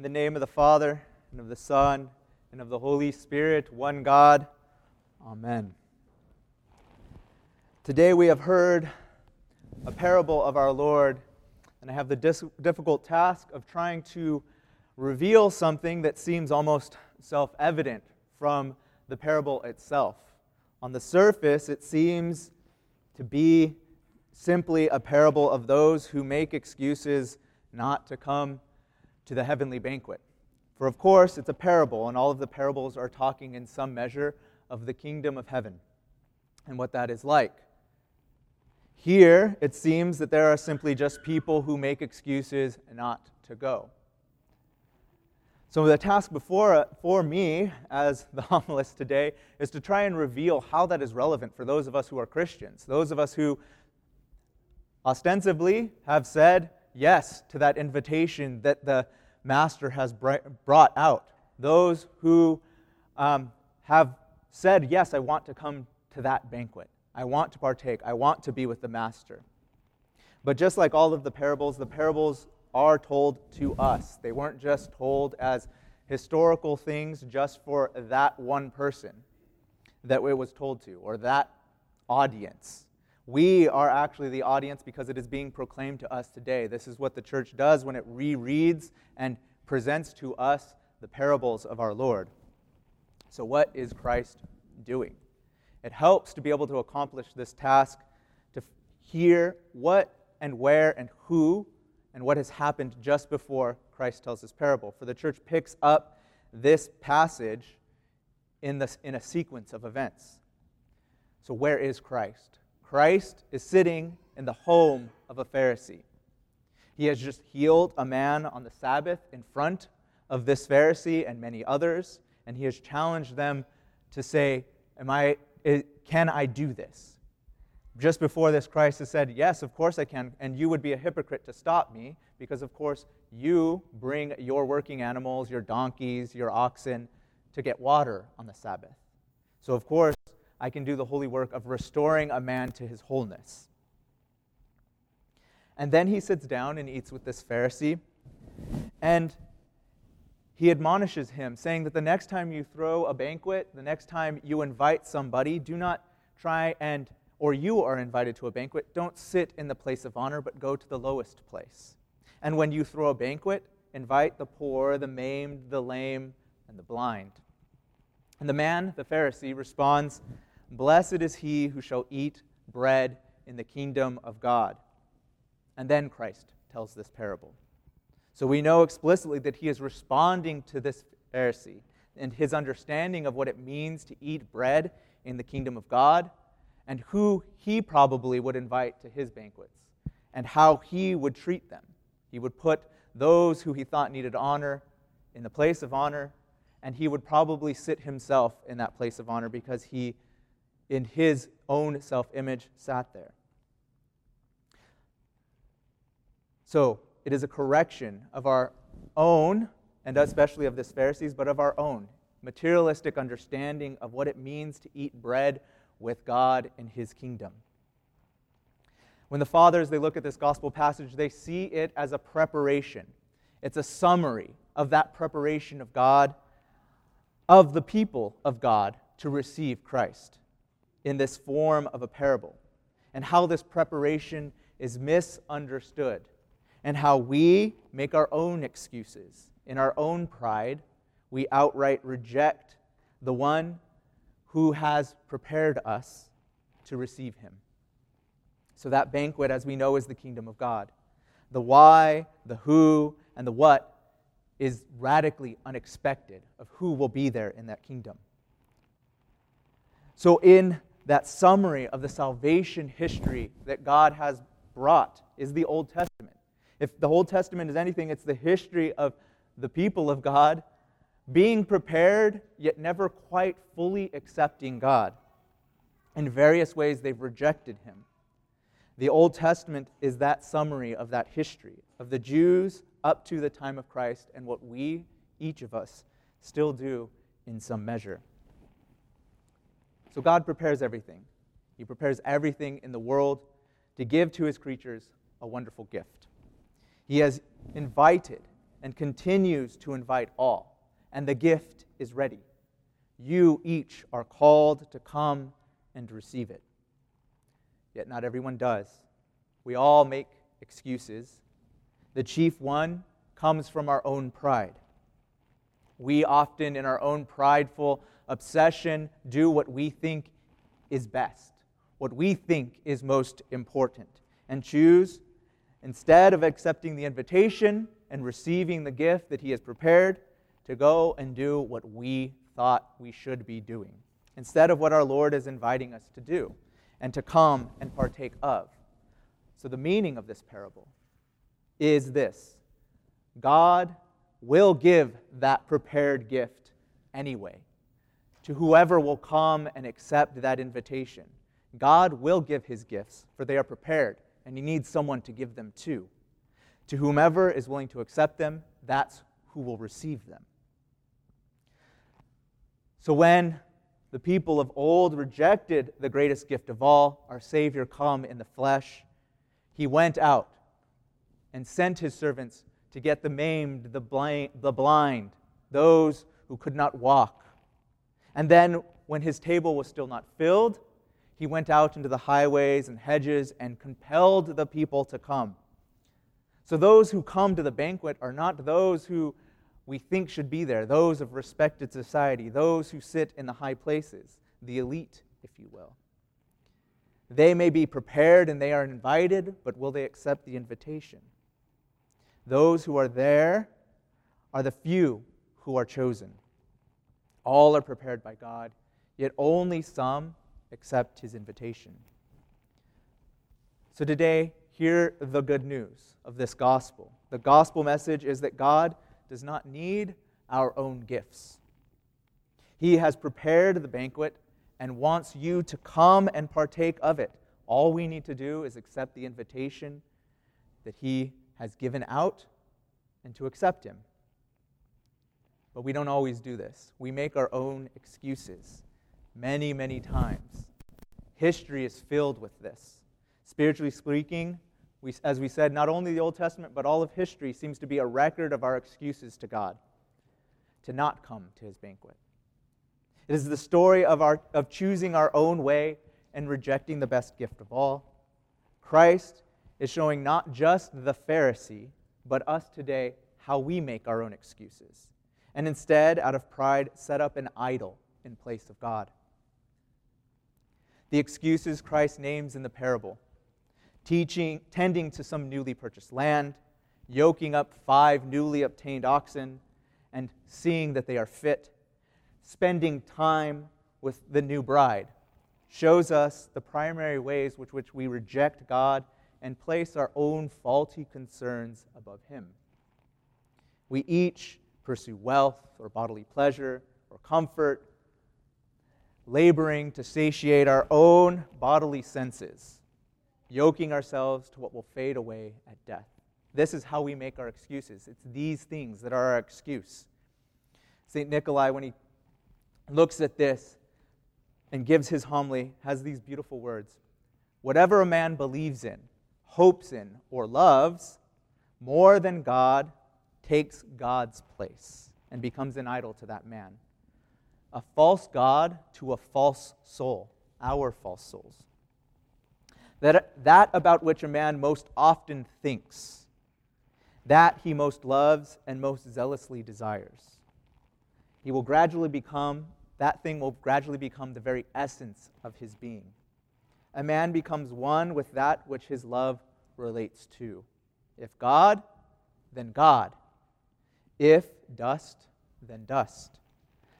In the name of the Father, and of the Son, and of the Holy Spirit, one God. Amen. Today we have heard a parable of our Lord, and I have the dis- difficult task of trying to reveal something that seems almost self evident from the parable itself. On the surface, it seems to be simply a parable of those who make excuses not to come to the heavenly banquet. For of course, it's a parable, and all of the parables are talking in some measure of the kingdom of heaven and what that is like. Here, it seems that there are simply just people who make excuses not to go. So, the task before for me as the homilist today is to try and reveal how that is relevant for those of us who are Christians, those of us who ostensibly have said yes to that invitation that the Master has brought out, those who um, have said, Yes, I want to come to that banquet. I want to partake. I want to be with the Master. But just like all of the parables, the parables are told to us. They weren't just told as historical things just for that one person that it was told to, or that audience. We are actually the audience because it is being proclaimed to us today. This is what the church does when it rereads and presents to us the parables of our Lord. So, what is Christ doing? It helps to be able to accomplish this task to hear what and where and who and what has happened just before Christ tells this parable. For the church picks up this passage in, this, in a sequence of events. So, where is Christ? Christ is sitting in the home of a Pharisee. He has just healed a man on the Sabbath in front of this Pharisee and many others, and he has challenged them to say, Am I, Can I do this? Just before this, Christ has said, Yes, of course I can. And you would be a hypocrite to stop me because, of course, you bring your working animals, your donkeys, your oxen, to get water on the Sabbath. So, of course, I can do the holy work of restoring a man to his wholeness. And then he sits down and eats with this Pharisee. And he admonishes him, saying that the next time you throw a banquet, the next time you invite somebody, do not try and or you are invited to a banquet, don't sit in the place of honor, but go to the lowest place. And when you throw a banquet, invite the poor, the maimed, the lame, and the blind. And the man, the Pharisee, responds, Blessed is he who shall eat bread in the kingdom of God. And then Christ tells this parable. So we know explicitly that he is responding to this Pharisee and his understanding of what it means to eat bread in the kingdom of God and who he probably would invite to his banquets and how he would treat them. He would put those who he thought needed honor in the place of honor, and he would probably sit himself in that place of honor because he, in his own self image, sat there. So, it is a correction of our own, and especially of this Pharisees, but of our own materialistic understanding of what it means to eat bread with God and his kingdom. When the fathers they look at this gospel passage, they see it as a preparation. It's a summary of that preparation of God of the people of God to receive Christ in this form of a parable and how this preparation is misunderstood and how we make our own excuses. In our own pride, we outright reject the one who has prepared us to receive him. So, that banquet, as we know, is the kingdom of God. The why, the who, and the what is radically unexpected of who will be there in that kingdom. So, in that summary of the salvation history that God has brought is the Old Testament. If the Old Testament is anything, it's the history of the people of God being prepared, yet never quite fully accepting God. In various ways, they've rejected him. The Old Testament is that summary of that history of the Jews up to the time of Christ and what we, each of us, still do in some measure. So God prepares everything. He prepares everything in the world to give to his creatures a wonderful gift. He has invited and continues to invite all, and the gift is ready. You each are called to come and receive it. Yet not everyone does. We all make excuses. The chief one comes from our own pride. We often, in our own prideful obsession, do what we think is best, what we think is most important, and choose, instead of accepting the invitation and receiving the gift that He has prepared, to go and do what we thought we should be doing, instead of what our Lord is inviting us to do and to come and partake of. So, the meaning of this parable is this God will give that prepared gift anyway to whoever will come and accept that invitation. God will give his gifts, for they are prepared, and he needs someone to give them to. To whomever is willing to accept them, that's who will receive them. So when the people of old rejected the greatest gift of all, our Savior come in the flesh, he went out and sent his servants to get the maimed, the blind, those who could not walk. And then, when his table was still not filled, he went out into the highways and hedges and compelled the people to come. So, those who come to the banquet are not those who we think should be there, those of respected society, those who sit in the high places, the elite, if you will. They may be prepared and they are invited, but will they accept the invitation? Those who are there are the few who are chosen. All are prepared by God, yet only some accept his invitation. So today, hear the good news of this gospel. The gospel message is that God does not need our own gifts. He has prepared the banquet and wants you to come and partake of it. All we need to do is accept the invitation that He has given out and to accept Him. But we don't always do this. We make our own excuses many, many times. History is filled with this. Spiritually speaking, we, as we said, not only the Old Testament, but all of history seems to be a record of our excuses to God to not come to his banquet. It is the story of, our, of choosing our own way and rejecting the best gift of all. Christ is showing not just the Pharisee, but us today how we make our own excuses. And instead, out of pride, set up an idol in place of God. The excuses Christ names in the parable teaching, tending to some newly purchased land, yoking up five newly obtained oxen, and seeing that they are fit spending time with the new bride shows us the primary ways with which we reject God and place our own faulty concerns above Him. We each pursue wealth or bodily pleasure or comfort, laboring to satiate our own bodily senses, yoking ourselves to what will fade away at death. This is how we make our excuses. It's these things that are our excuse. St. Nikolai, when he looks at this and gives his homily, has these beautiful words Whatever a man believes in, hopes in, or loves more than God takes God's place and becomes an idol to that man. A false God to a false soul, our false souls. That, that about which a man most often thinks, that he most loves and most zealously desires. He will gradually become that thing will gradually become the very essence of his being. A man becomes one with that which his love relates to. If God, then God. If dust, then dust.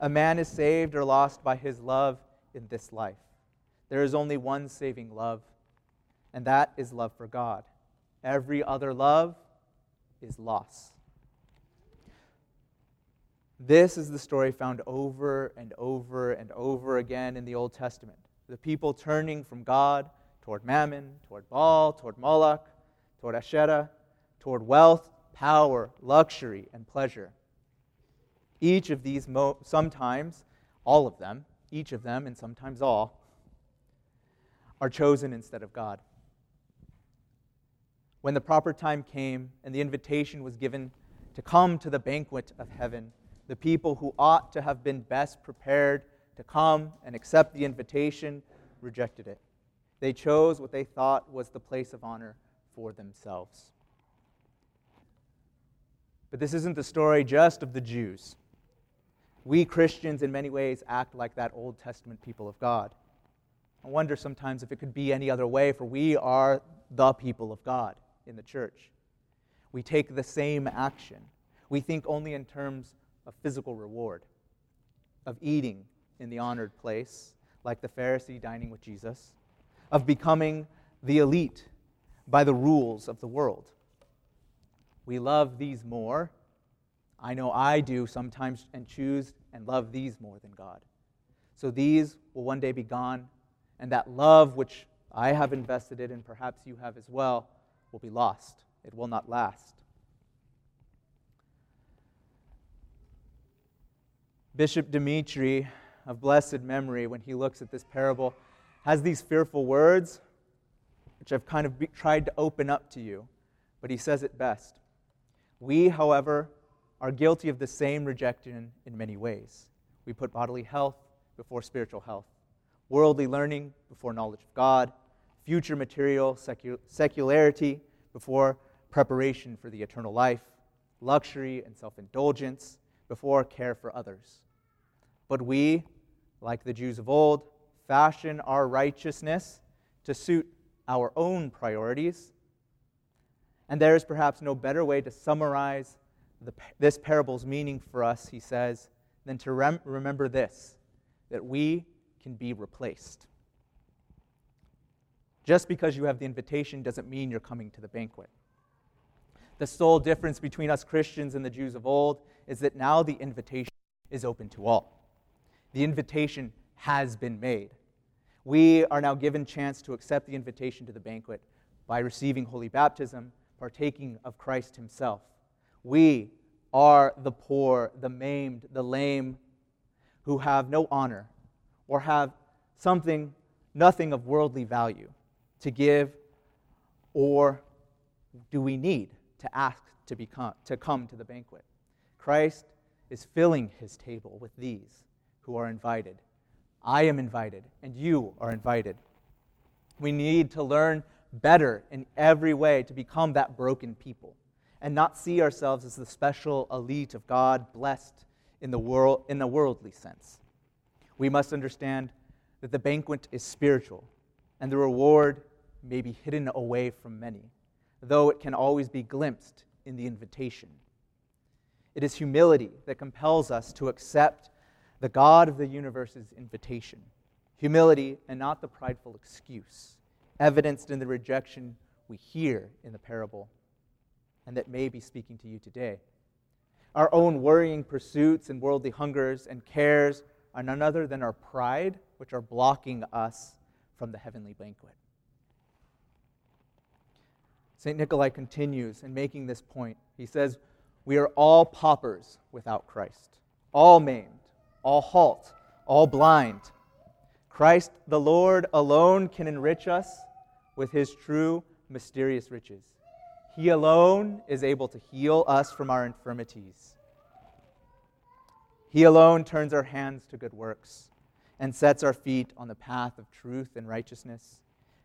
A man is saved or lost by his love in this life. There is only one saving love, and that is love for God. Every other love is loss. This is the story found over and over and over again in the Old Testament. The people turning from God toward Mammon, toward Baal, toward Moloch, toward Asherah, toward wealth, power, luxury, and pleasure. Each of these, mo- sometimes, all of them, each of them, and sometimes all, are chosen instead of God. When the proper time came and the invitation was given to come to the banquet of heaven. The people who ought to have been best prepared to come and accept the invitation rejected it. They chose what they thought was the place of honor for themselves. But this isn't the story just of the Jews. We Christians, in many ways, act like that Old Testament people of God. I wonder sometimes if it could be any other way, for we are the people of God in the church. We take the same action. We think only in terms of physical reward, of eating in the honored place, like the Pharisee dining with Jesus, of becoming the elite by the rules of the world. We love these more. I know I do sometimes and choose and love these more than God. So these will one day be gone, and that love which I have invested in, and perhaps you have as well, will be lost. It will not last. Bishop Dimitri of blessed memory, when he looks at this parable, has these fearful words, which I've kind of be, tried to open up to you, but he says it best. We, however, are guilty of the same rejection in many ways. We put bodily health before spiritual health, worldly learning before knowledge of God, future material secu- secularity before preparation for the eternal life, luxury and self indulgence before care for others. But we, like the Jews of old, fashion our righteousness to suit our own priorities. And there is perhaps no better way to summarize the, this parable's meaning for us, he says, than to rem- remember this that we can be replaced. Just because you have the invitation doesn't mean you're coming to the banquet. The sole difference between us Christians and the Jews of old is that now the invitation is open to all. The invitation has been made. We are now given chance to accept the invitation to the banquet by receiving holy baptism, partaking of Christ himself. We are the poor, the maimed, the lame, who have no honor or have something, nothing of worldly value to give, or do we need to ask to, become, to come to the banquet? Christ is filling his table with these who are invited. I am invited, and you are invited. We need to learn better in every way to become that broken people and not see ourselves as the special elite of God blessed in the, world, in the worldly sense. We must understand that the banquet is spiritual and the reward may be hidden away from many, though it can always be glimpsed in the invitation. It is humility that compels us to accept the God of the universe's invitation. Humility and not the prideful excuse, evidenced in the rejection we hear in the parable, and that may be speaking to you today. Our own worrying pursuits and worldly hungers and cares are none other than our pride, which are blocking us from the heavenly banquet. St. Nikolai continues in making this point. He says, We are all paupers without Christ, all maimed, all halt, all blind. Christ the Lord alone can enrich us with his true mysterious riches. He alone is able to heal us from our infirmities. He alone turns our hands to good works and sets our feet on the path of truth and righteousness.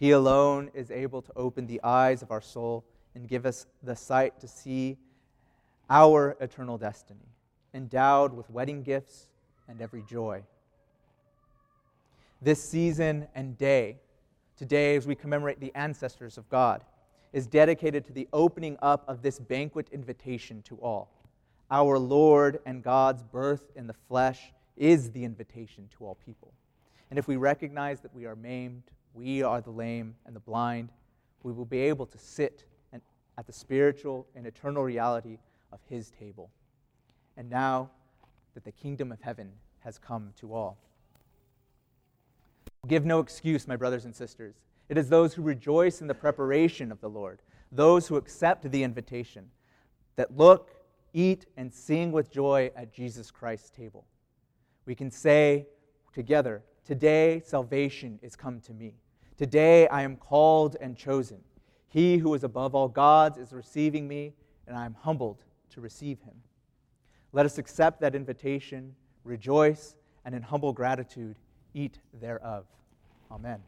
He alone is able to open the eyes of our soul and give us the sight to see our eternal destiny, endowed with wedding gifts and every joy. This season and day, today as we commemorate the ancestors of God, is dedicated to the opening up of this banquet invitation to all. Our Lord and God's birth in the flesh is the invitation to all people. And if we recognize that we are maimed, we are the lame and the blind, we will be able to sit at the spiritual and eternal reality of His table. And now that the kingdom of heaven has come to all. Give no excuse, my brothers and sisters. It is those who rejoice in the preparation of the Lord, those who accept the invitation, that look, eat, and sing with joy at Jesus Christ's table. We can say together, Today salvation is come to me. Today I am called and chosen. He who is above all gods is receiving me, and I am humbled to receive him. Let us accept that invitation, rejoice, and in humble gratitude eat thereof. Amen.